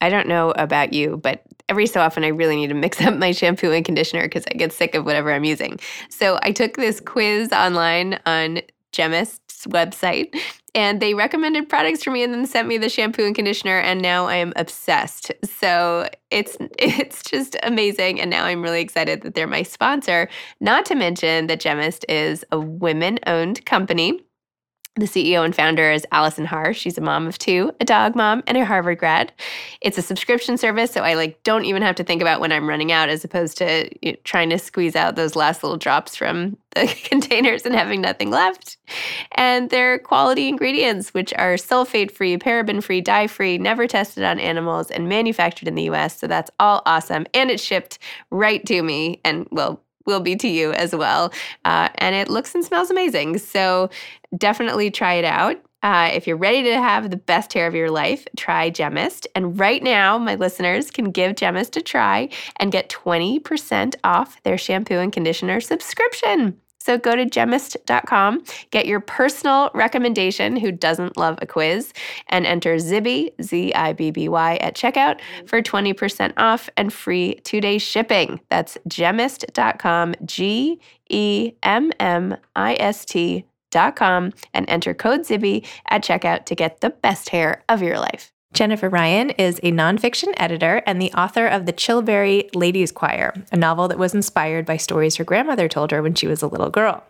I don't know about you, but every so often I really need to mix up my shampoo and conditioner because I get sick of whatever I'm using. So I took this quiz online on Gemist's website and they recommended products for me and then sent me the shampoo and conditioner and now I am obsessed. So it's it's just amazing and now I'm really excited that they're my sponsor. Not to mention that Gemist is a women-owned company the CEO and founder is Allison Haar. She's a mom of two, a dog mom, and a Harvard grad. It's a subscription service, so I like don't even have to think about when I'm running out, as opposed to you know, trying to squeeze out those last little drops from the containers and having nothing left. And they're quality ingredients, which are sulfate-free, paraben-free, dye-free, never tested on animals, and manufactured in the U.S. So that's all awesome, and it's shipped right to me, and well will be to you as well. Uh, and it looks and smells amazing. So definitely try it out. Uh, if you're ready to have the best hair of your life, try Gemist. And right now, my listeners can give Gemist a try and get 20% off their shampoo and conditioner subscription. So go to gemist.com, get your personal recommendation who doesn't love a quiz, and enter Zibby, Z I B B Y, at checkout for 20% off and free two day shipping. That's gemist.com, G E M M I S T.com, and enter code Zibby at checkout to get the best hair of your life. Jennifer Ryan is a nonfiction editor and the author of The Chilbury Ladies Choir, a novel that was inspired by stories her grandmother told her when she was a little girl.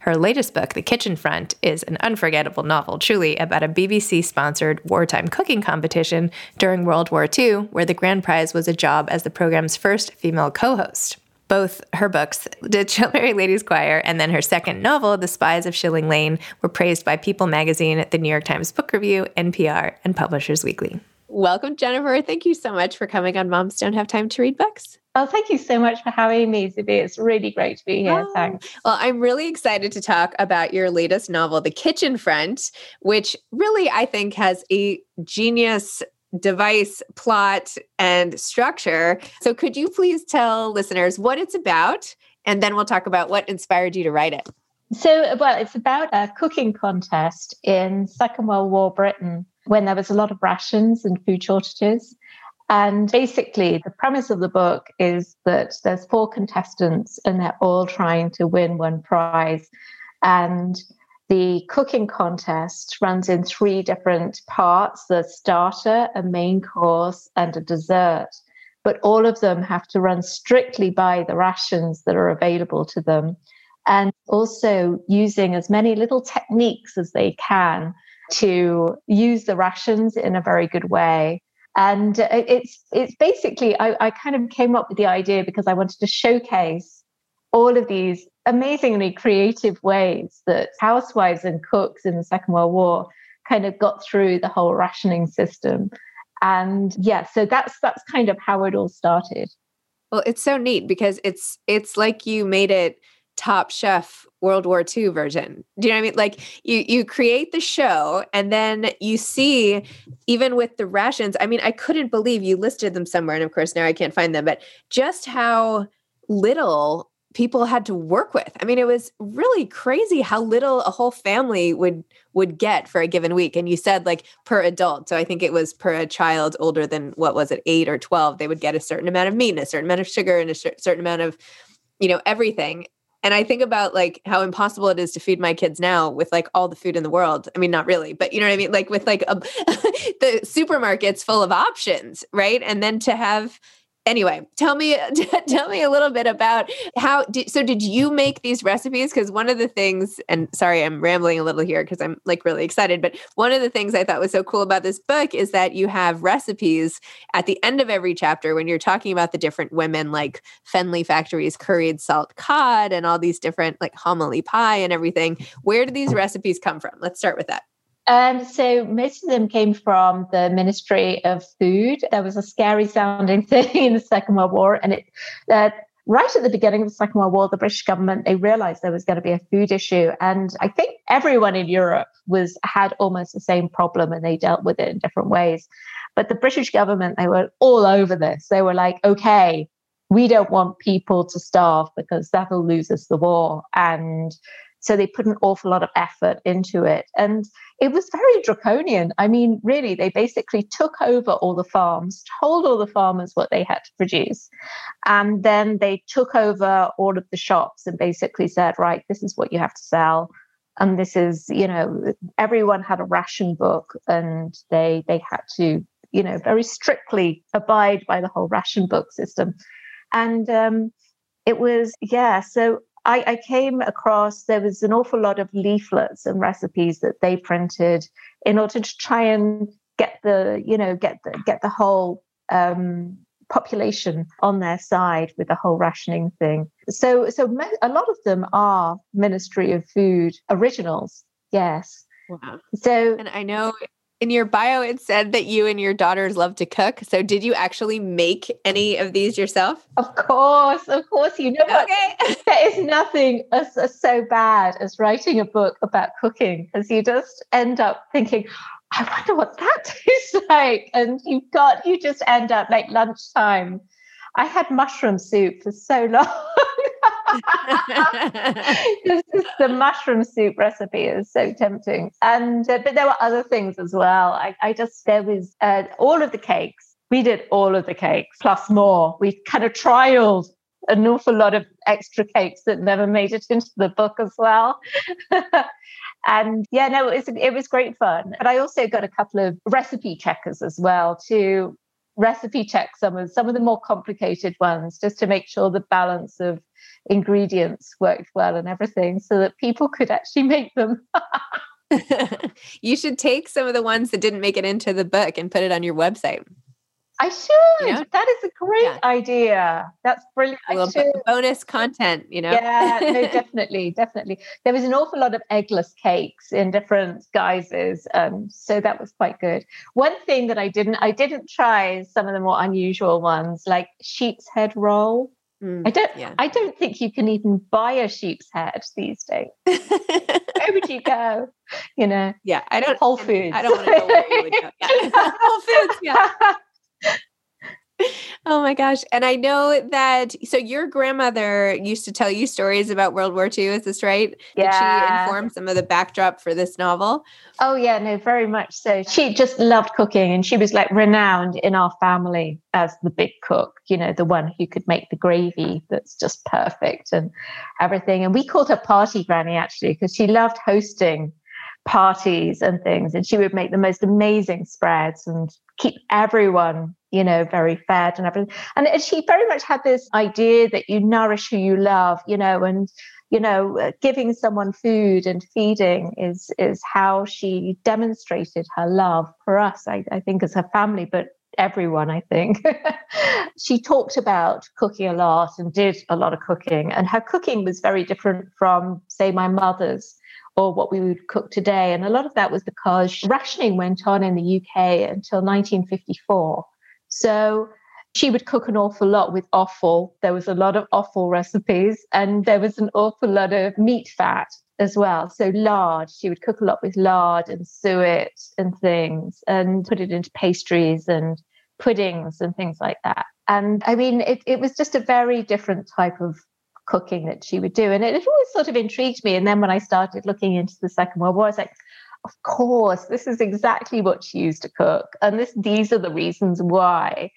Her latest book, The Kitchen Front, is an unforgettable novel, truly, about a BBC sponsored wartime cooking competition during World War II, where the grand prize was a job as the program's first female co host both her books, The Chilbury Ladies Choir, and then her second novel, The Spies of Shilling Lane, were praised by People magazine, the New York Times Book Review, NPR, and Publishers Weekly. Welcome, Jennifer. Thank you so much for coming on Moms Don't Have Time to Read Books. Oh, thank you so much for having me, Zibby. It's really great to be here. Oh, Thanks. Well, I'm really excited to talk about your latest novel, The Kitchen Front, which really I think has a genius device, plot, and structure. So, could you please tell listeners what it's about? And then we'll talk about what inspired you to write it. So, well, it's about a cooking contest in Second World War Britain when there was a lot of rations and food shortages. And basically, the premise of the book is that there's four contestants and they're all trying to win one prize. And the cooking contest runs in three different parts the starter, a main course, and a dessert. But all of them have to run strictly by the rations that are available to them. And also using as many little techniques as they can to use the rations in a very good way. And it's it's basically I, I kind of came up with the idea because I wanted to showcase all of these amazingly creative ways that housewives and cooks in the Second World War kind of got through the whole rationing system. And yeah, so that's that's kind of how it all started. Well, it's so neat because it's it's like you made it top chef World War II version. Do you know what I mean? Like you you create the show and then you see even with the rations. I mean, I couldn't believe you listed them somewhere and of course now I can't find them, but just how little people had to work with. I mean, it was really crazy how little a whole family would would get for a given week. And you said like per adult. So I think it was per a child older than what was it, 8 or 12, they would get a certain amount of meat and a certain amount of sugar and a certain amount of you know, everything. And I think about like how impossible it is to feed my kids now with like all the food in the world. I mean, not really, but you know what I mean? Like with like a, the supermarkets full of options, right? And then to have anyway tell me tell me a little bit about how did so did you make these recipes? Because one of the things and sorry i'm rambling a little here because i'm like really excited but one of the things i thought was so cool about this book is that you have recipes at the end of every chapter when you're talking about the different women like fenley factory's curried salt cod and all these different like homily pie and everything. Where do these recipes come from? Let's start with that um, so most of them came from the Ministry of Food. There was a scary sounding thing in the Second World War, and it uh, right at the beginning of the Second World War, the British government they realised there was going to be a food issue, and I think everyone in Europe was had almost the same problem, and they dealt with it in different ways. But the British government they were all over this. They were like, okay. We don't want people to starve because that'll lose us the war. And so they put an awful lot of effort into it. And it was very draconian. I mean, really, they basically took over all the farms, told all the farmers what they had to produce. And then they took over all of the shops and basically said, right, this is what you have to sell. And this is, you know, everyone had a ration book and they they had to, you know, very strictly abide by the whole ration book system. And um, it was, yeah, so I, I, came across there was an awful lot of leaflets and recipes that they printed in order to try and get the you know get the get the whole um, population on their side with the whole rationing thing. So so a lot of them are Ministry of Food originals. Yes. Wow. So and I know in your bio it said that you and your daughters love to cook. So did you actually make any of these yourself? Of course of course you know okay. There is nothing as, as so bad as writing a book about cooking because you just end up thinking i wonder what that tastes like. And you've got you just end up like lunchtime. I had mushroom soup for so long the mushroom soup recipe is so tempting. And uh, but there were other things as well. I, I just there was uh, all of the cakes. We did all of the cakes plus more. We kind of trialed an awful lot of extra cakes that never made it into the book as well. and yeah, no, it was, it was great fun. But I also got a couple of recipe checkers as well to recipe check some of some of the more complicated ones just to make sure the balance of ingredients worked well and everything so that people could actually make them. you should take some of the ones that didn't make it into the book and put it on your website. I should. You know? That is a great yeah. idea. That's brilliant. Little bonus content, you know? Yeah, no, definitely, definitely. There was an awful lot of eggless cakes in different guises. Um, so that was quite good. One thing that I didn't, I didn't try some of the more unusual ones, like sheep's head roll. Mm, I don't. Yeah. I don't think you can even buy a sheep's head these days. where would you go? You know. Yeah, I don't. Whole Foods. I don't want to know where you would go. Yeah. Whole Foods. Yeah. Oh my gosh. And I know that so your grandmother used to tell you stories about World War II, is this right? Yeah. Did she inform some of the backdrop for this novel? Oh yeah, no, very much so. She just loved cooking and she was like renowned in our family as the big cook, you know, the one who could make the gravy that's just perfect and everything. And we called her party granny actually because she loved hosting parties and things and she would make the most amazing spreads and keep everyone you know very fed and everything. And she very much had this idea that you nourish who you love you know and you know uh, giving someone food and feeding is is how she demonstrated her love for us i, I think as her family but everyone i think. She talked about cooking a lot and did a lot of cooking and her cooking was very different from say my mother's or what we would cook today. And a lot of that was because rationing went on in the UK until 1954. So she would cook an awful lot with offal. There was a lot of offal recipes, and there was an awful lot of meat fat as well. So lard, she would cook a lot with lard and suet and things, and put it into pastries and puddings and things like that. And I mean, it, it was just a very different type of cooking that she would do. And it, it always sort of intrigued me. And then when I started looking into the Second World War, I was like, of course, this is exactly what she used to cook. And this these are the reasons why.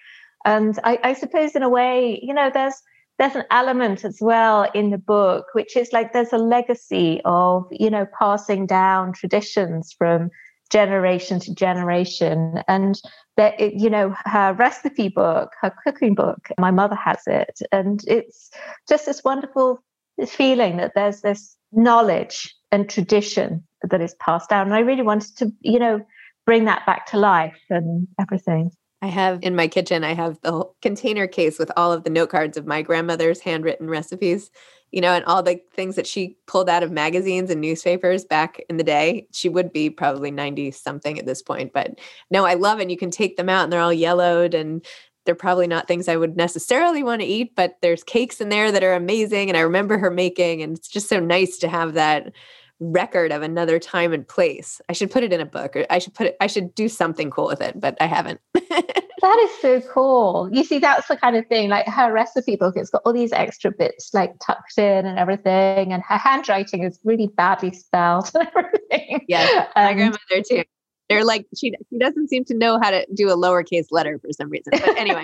And I, I suppose in a way, you know, there's there's an element as well in the book, which is like there's a legacy of, you know, passing down traditions from generation to generation. And that it, you know her recipe book her cooking book my mother has it. And it's just this wonderful feeling that there's this knowledge and tradition that is passed down. And i really wanted to you know bring that back to life and everything. I have in my kitchen, I have the container case with all of the note cards of my grandmother's handwritten recipes, you know, and all the things that she pulled out of magazines and newspapers back in the day. She would be probably 90 something at this point, but no, I love it. You can take them out and they're all yellowed and they're probably not things I would necessarily want to eat, but there's cakes in there that are amazing. And I remember her making, and it's just so nice to have that record of another time and place. I should put it in a book or I should put it, I should do something cool with it, but I haven't. that is so cool. You see, that's the kind of thing like her recipe book, it's got all these extra bits like tucked in and everything. And her handwriting is really badly spelled and everything. Yeah. Um, my grandmother too. They're like, she, she doesn't seem to know how to do a lowercase letter for some reason. But anyway.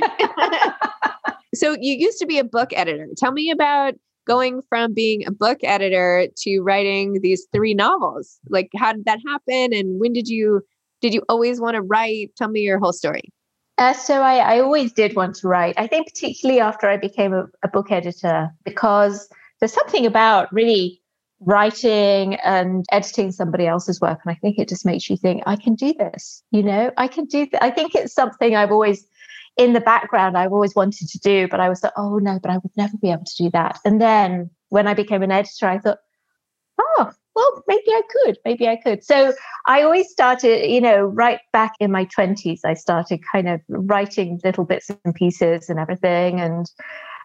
so you used to be a book editor. Tell me about going from being a book editor to writing these three novels. Like how did that happen? And when did you did you always want to write? Tell me your whole story. Uh, so I, I, always did want to write. I think particularly after i became a, a book editor because there's something about really writing and editing somebody else's work and i think it just makes you think i can do this you know? I can do th- i think it's something i've always in the background I've always wanted to do, but I was like, oh no, but I would never be able to do that. And then when I became an editor, I thought, oh, well, maybe I could, maybe I could. So I always started, you know, right back in my 20s, I started kind of writing little bits and pieces and everything and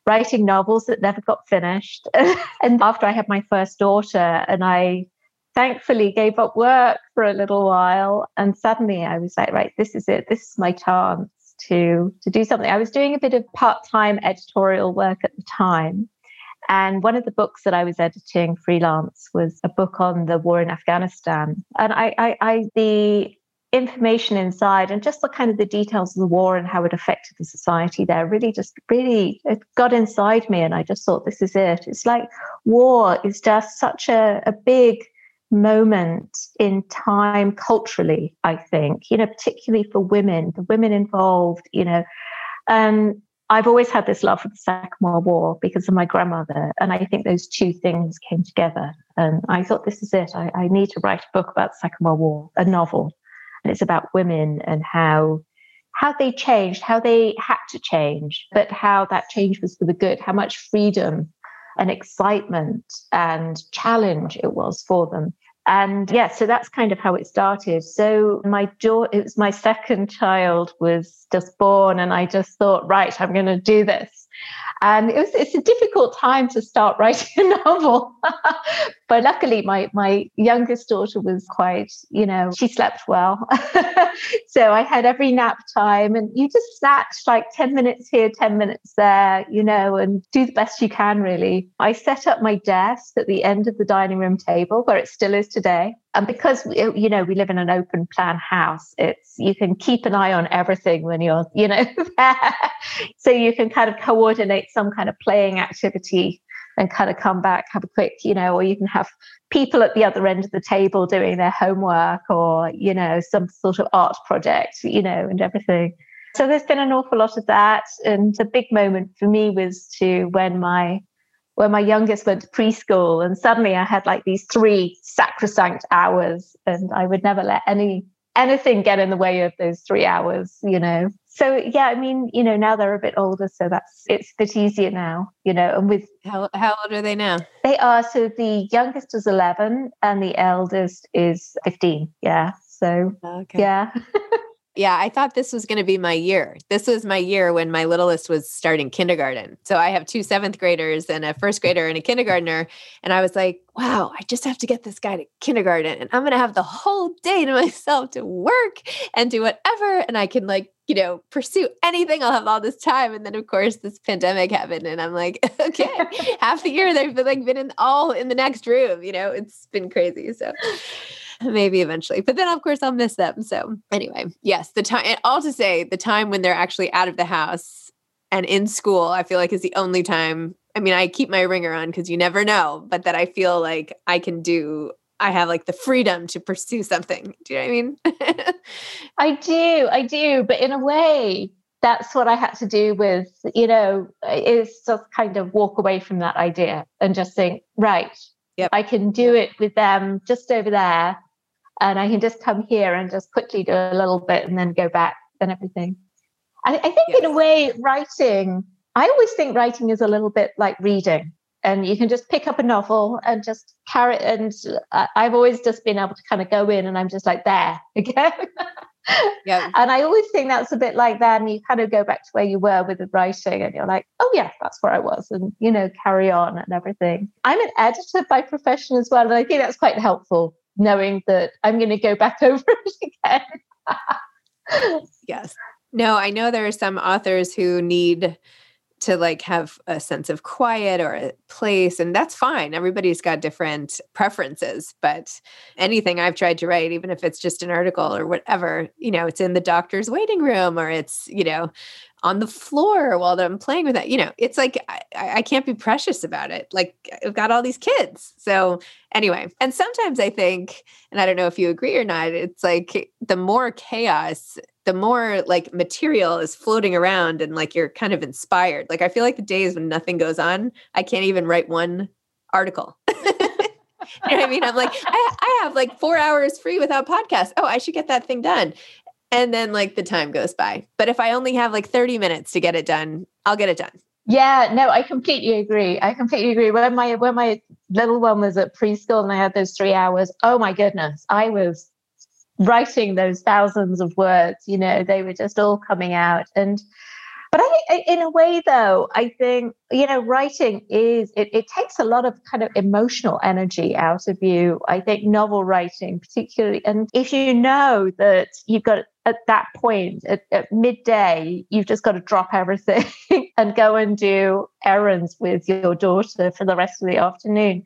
writing novels that never got finished. and after I had my first daughter, and I thankfully gave up work for a little while, and suddenly I was like, right, this is it, this is my chance to to do something. I was doing a bit of part-time editorial work at the time. And one of the books that I was editing freelance was a book on the war in Afghanistan. And I, I, I the information inside and just the kind of the details of the war and how it affected the society there really just really it got inside me and i just thought this is it it's like war is just such a, a big moment in time culturally, I think, you know, particularly for women, the women involved, you know. Um, I've always had this love for the Second World War because of my grandmother. And I think those two things came together. And I thought, this is it. I, I need to write a book about the Second World War, a novel. And it's about women and how how they changed, how they had to change, but how that change was for the good, how much freedom and excitement and challenge it was for them. And yeah, so that's kind of how it started. So my daughter, it was my second child was just born, and I just thought, right, I'm going to do this. And it was it's a difficult time to start writing a novel. but luckily my my youngest daughter was quite, you know, she slept well. so I had every nap time and you just snatch like 10 minutes here, 10 minutes there, you know, and do the best you can really. I set up my desk at the end of the dining room table where it still is today and because you know we live in an open plan house it's you can keep an eye on everything when you're you know there. So you can kind of coordinate some kind of playing activity and kind of come back have a quick you know or you can have people at the other end of the table doing their homework or you know some sort of art project you know and everything. So there's been an awful lot of that. And the big moment for me was to when my when my youngest went to preschool and suddenly I had like these three sacrosanct hours and I would never let any anything get in the way of those three hours, you know. So yeah, I mean, you know, now they're a bit older, so that's it's a bit easier now, you know. And with how how old are they now? They are so the youngest is eleven and the eldest is fifteen. Yeah. So okay. yeah. yeah, I thought this was going to be my year. This was my year when my littlest was starting kindergarten. So I have two seventh graders and a first grader and a kindergartner. And I was like, wow, I just have to get this guy to kindergarten and I'm going to have the whole day to myself to work and do whatever. And I can, like, you know, pursue anything. I'll have all this time. And then, of course, this pandemic happened. And I'm like, okay, half the year they've been like been in all in the next room. You know, it's been crazy. So, maybe eventually. But then, of course, I'll miss them. So, anyway, yes, the time, all to say, the time when they're actually out of the house and in school, I feel like is the only time. I mean, I keep my ringer on because you never know, but that I feel like I can do I have like the freedom to pursue something. Do you know what I mean? I do, I do. But in a way, that's what I had to do with, you know, is just kind of walk away from that idea and just think, right, yep. I can do it with them just over there. And I can just come here and just quickly do a little bit and then go back and everything. I, I think, yes. in a way, writing, I always think writing is a little bit like reading and you can just pick up a novel and just carry. And I've always just been able to kind of go in and I'm just like, there again. yeah. And I always think that's a bit like that. And you kind of go back to where you were with the writing and you're like, oh, yeah, that's where I was. And, you know, carry on and everything. I'm an editor by profession as well. And I think that's quite helpful knowing that I'm going to go back over it again. yes. No, I know there are some authors who need to like have a sense of quiet or a place and that's fine everybody's got different preferences but anything i've tried to write even if it's just an article or whatever you know it's in the doctor's waiting room or it's you know on the floor while I'm playing with that. You know, it's like I, I, can't be precious about it. Like I've got all these kids. So anyway, and sometimes I think, and I don't know if you agree or not, it's like the more chaos the more like material is floating around and like you're kind of inspired. Like I feel like the days when nothing goes on, I can't even write one article. you know what I mean? I'm like, I, I have like four hours free without podcast. Oh, I should get that thing done. And then like the time goes by. But if I only have like 30 minutes to get it done, I'll get it done. Yeah, no, I completely agree. I completely agree. When my when my little one was at preschool and I had those three hours, oh my goodness, I was writing those thousands of words you know they were just all coming out and but I, in a way though i think you know writing is it, it takes a lot of kind of emotional energy out of you i think novel writing particularly and if you know that you've got at that point at, at midday you've just got to drop everything and go and do errands with your daughter for the rest of the afternoon.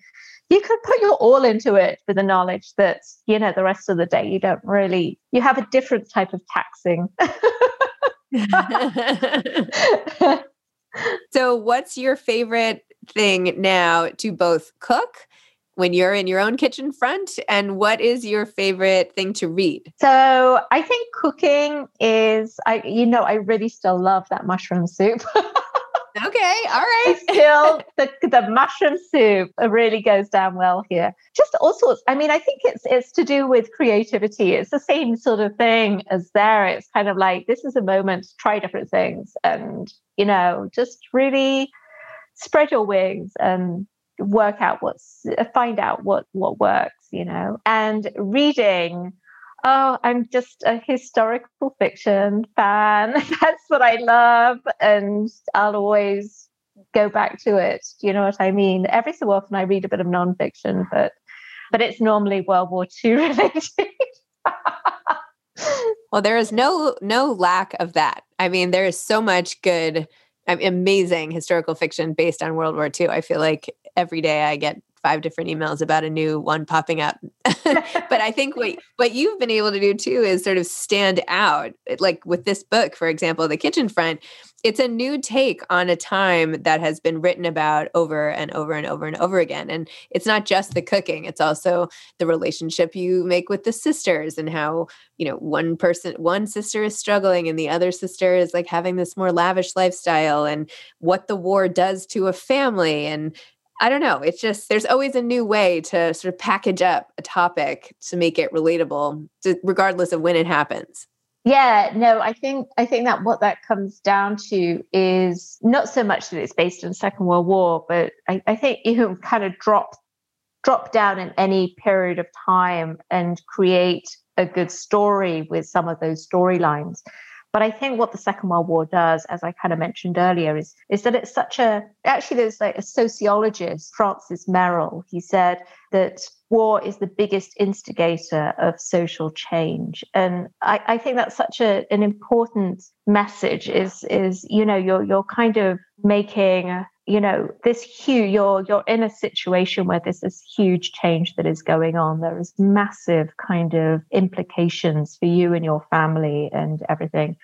You could put your all into it with the knowledge that you know the rest of the day you don't really you have a different type of taxing. So what's your favorite thing now to both cook when you're in your own kitchen front and what is your favorite thing to read so i think cooking is i you know i really still love that mushroom soup Okay, all right. Still, the, the mushroom soup really goes down well here. Just all sorts. I mean, I think it's it's to do with creativity. It's the same sort of thing as there. It's kind of like this is a moment to try different things, and you know, just really spread your wings and work out what's find out what what works. You know, and reading oh, I'm just a historical fiction fan. That's what I love. And I'll always go back to it. Do you know what I mean? Every so often I read a bit of nonfiction, but but it's normally World War II related. well, there is no no lack of that. I mean, there is so much good, amazing historical fiction based on World War II. I feel like every day I get five different emails about a new one popping up. but I think what what you've been able to do too is sort of stand out. Eh, like with this book, for example, The Kitchen Front, it's a new take on a time that has been written about over and over and over and over again. And it's not just the cooking, it's also the relationship you make with the sisters and how, you know, one person, one sister is struggling and the other sister is like having this more lavish lifestyle and what the war does to a family and I don't know. It's just there's always a new way to sort of package up a topic to make it relatable, to, regardless of when it happens. Yeah, no, I think I think that what that comes down to is not so much that it's based on Second World War, but I, I think you can kind of drop drop down in any period of time and create a good story with some of those storylines. But I think what the Second World War does, as I kind of mentioned earlier, is, is that it's such a actually there's like a sociologist, Francis Merrill, he said that war is the biggest instigator of social change. And I, I think that's such a, an important message is is, you know, you're you're kind of making you know this huge you're you're in a situation where there's this huge change that is going on there is massive kind of implications for you and your family and everything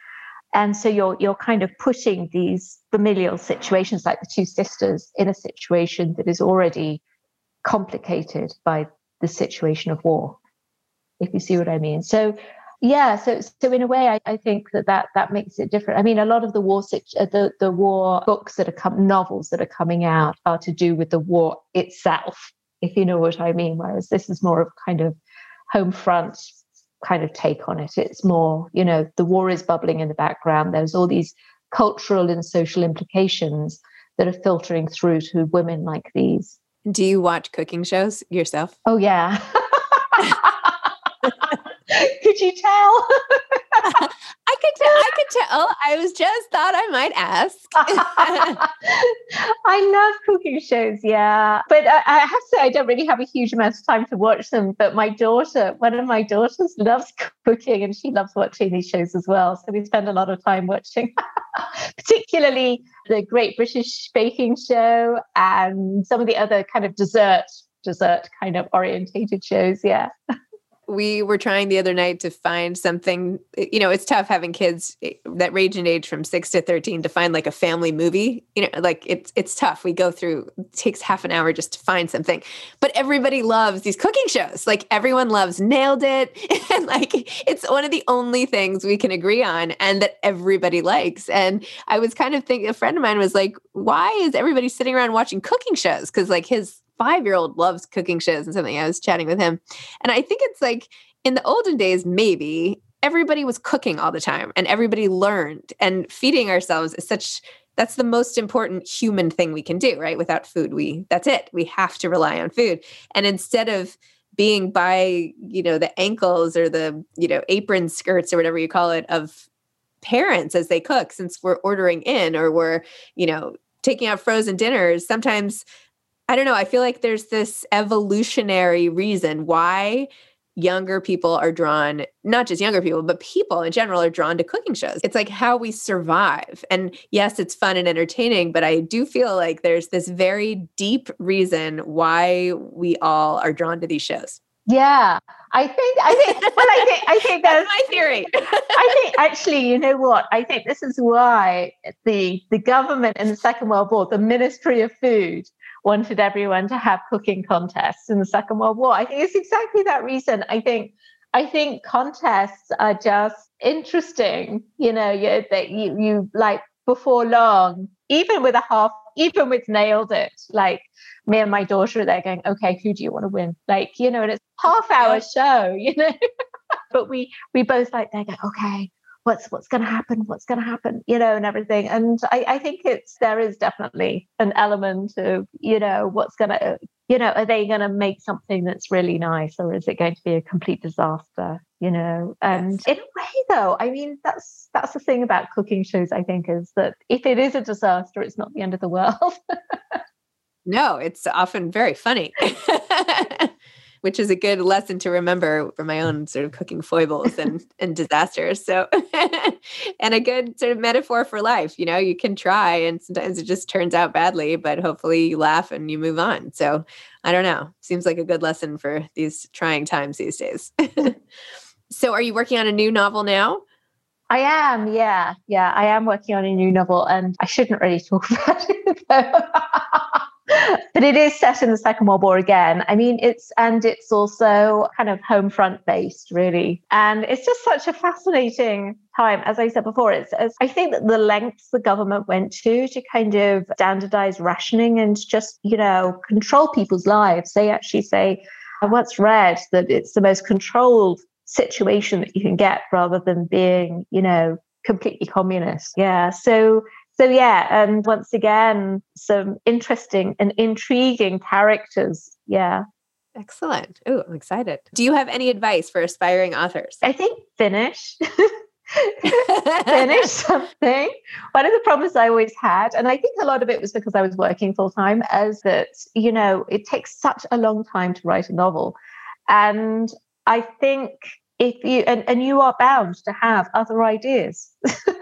and so you're you're kind of putting these familial situations like the two sisters in a situation that is already complicated by the situation of war, if you see what I mean. So yeah, so so in a way, I, I think that, that that makes it different. I mean, a lot of the war uh, the the war books that are come novels that are coming out are to do with the war itself, if you know what I mean. Whereas this is more of kind of home front kind of take on it. It's more, you know, the war is bubbling in the background. There's all these cultural and social implications that are filtering through to women like these. Do you watch cooking shows yourself? Oh yeah. Could you tell? I could tell. I could tell. I was just thought I might ask. I love cooking shows, yeah, but I, I, have to say I don't really have a huge amount of time to watch them. But my daughter, one of my daughters, loves cooking, and she loves watching these shows as well. So we spend a lot of time watching, particularly the Great British Baking Show and some of the other kind of dessert dessert kind of orientated shows. Yeah we were trying the other night to find something you know it's tough having kids eh, that range in age from 6 to 13 to find like a family movie you know like it's it's tough. We go through takes half an hour just to find something. But everybody loves these cooking shows. Like everyone loves nailed it. And like it's one of the only things we can agree on and that everybody likes. And i was kind of thinking a friend of mine was like why is everybody sitting around watching cooking shows? Because like his five year old loves cooking shows and something. I was chatting with him. And I think it's like in the olden days, maybe everybody was cooking all the time and everybody learned. And feeding ourselves is such that's the most important human thing we can do, right? Without food, we that's it. We have to rely on food. And instead of being by, you know, the ankles or the, you know, apron skirts or whatever you call it of parents as they cook since we're ordering in or we're, you know, taking out frozen dinners, sometimes I don't know. I feel like there's this evolutionary reason why younger people are drawn, not just younger people, but people in general are drawn to cooking shows. It's like how we survive. And yes, it's fun and entertaining, but I do feel like there's this very deep reason why we all are drawn to these shows. Yeah, I think I think well, I think I think that's, that's my theory. I think actually, you know what? I think this is why the the government in the Second World War, the Ministry of Food, wanted everyone to have cooking contests in the Second World War. I think it's exactly that reason. I think I think contests are just interesting. You know, you, that you you like before long, even with a half, even with nailed it, like me and my daughter they're going, okay, who do you want to win? Like, you know, and it's half hour show, you know. but we we both like they go, okay, what's what's going to happen what's going to happen you know and everything. And I, I think it's there is definitely an element of you know what's going to you know are they going to make something that's really nice or is it going to be a complete disaster you know? And yes. in a way though i mean that's that's the thing about cooking shows i think is that if it is a disaster it's not the end of the world. No it's often very funny which is a good lesson to remember for my own sort of cooking foibles and, and disasters. So, and a good sort of metaphor for life. You know, you can try and sometimes it just turns out badly, but hopefully you laugh and you move on. So, I don't know. Seems like a good lesson for these trying times these days. so, are you working on a new novel now? I am, yeah, yeah. I am working on a new novel, and I shouldn't really talk about it but it is set in the Second World War again. I mean, it's and it's also kind of home front based, really. And it's just such a fascinating time. As I said before, it's, it's I think that the lengths the government went to to kind of standardize rationing and just, you know, control people's lives. They actually say, I once read that it's the most controlled situation that you can get rather than being, you know, completely communist. Yeah. So so yeah, and once again, some interesting and intriguing characters. Yeah. Excellent. Oh, I'm excited. Do you have any advice for aspiring authors? I think finish. finish something. One of the problems I always had, and I think a lot of it was because I was working full time, as that, you know, it takes such a long time to write a novel. And I think if you, and, and you are bound to have other ideas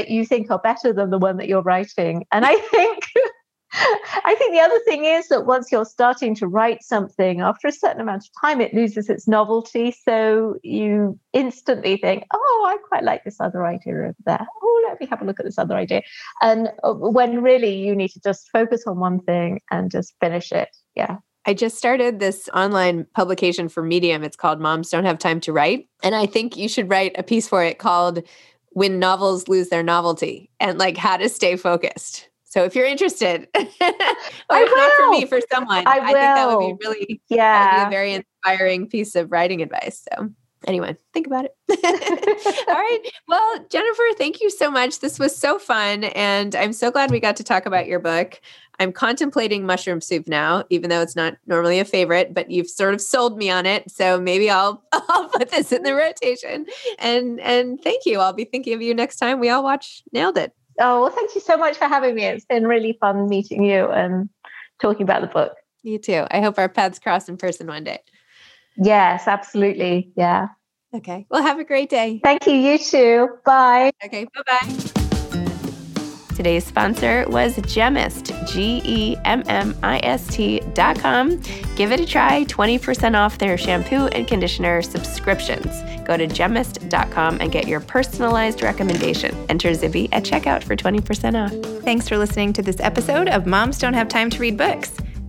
that you think are better than the one that you're writing. And I think I think the other thing is that once you're starting to write something, after a certain amount of time, it loses its novelty. So you instantly think, oh, I quite like this other idea over there. Oh, let me have a look at this other idea. And uh, when really you need to just focus on one thing and just finish it. Yeah. I just started this online publication for Medium. It's called Moms Don't Have Time to Write. And I think you should write a piece for it called When Novels Lose Their Novelty and like how to stay focused. So if you're interested, or not for me, for someone, I I, think that would be really would be Yeah. a very inspiring piece of writing advice. So anyway, think about it. All right. Well, Jennifer, thank you so much. This was so fun. And I'm so glad we got to talk about your book. I'm contemplating mushroom soup now, even though it's not normally a favorite, but you've sort of sold me on it. So maybe I'll I'll put this in the rotation. And and thank you. I'll be thinking of you next time we all watch Nailed It. Oh, well, thank you so much for having me. It's been really fun meeting you and talking about the book. You too. I hope our paths cross in person one day. Yes, absolutely. Yeah. Okay. Well, have a great day. Thank you. You too. Bye. Okay. Bye bye. Today's sponsor was Gemist, G E M M I S T dot com. Give it a try, 20% off their shampoo and conditioner subscriptions. Go to gemist.com and get your personalized recommendation. Enter Zibby at checkout for 20% off. Thanks for listening to this episode of Moms Don't Have Time to Read Books.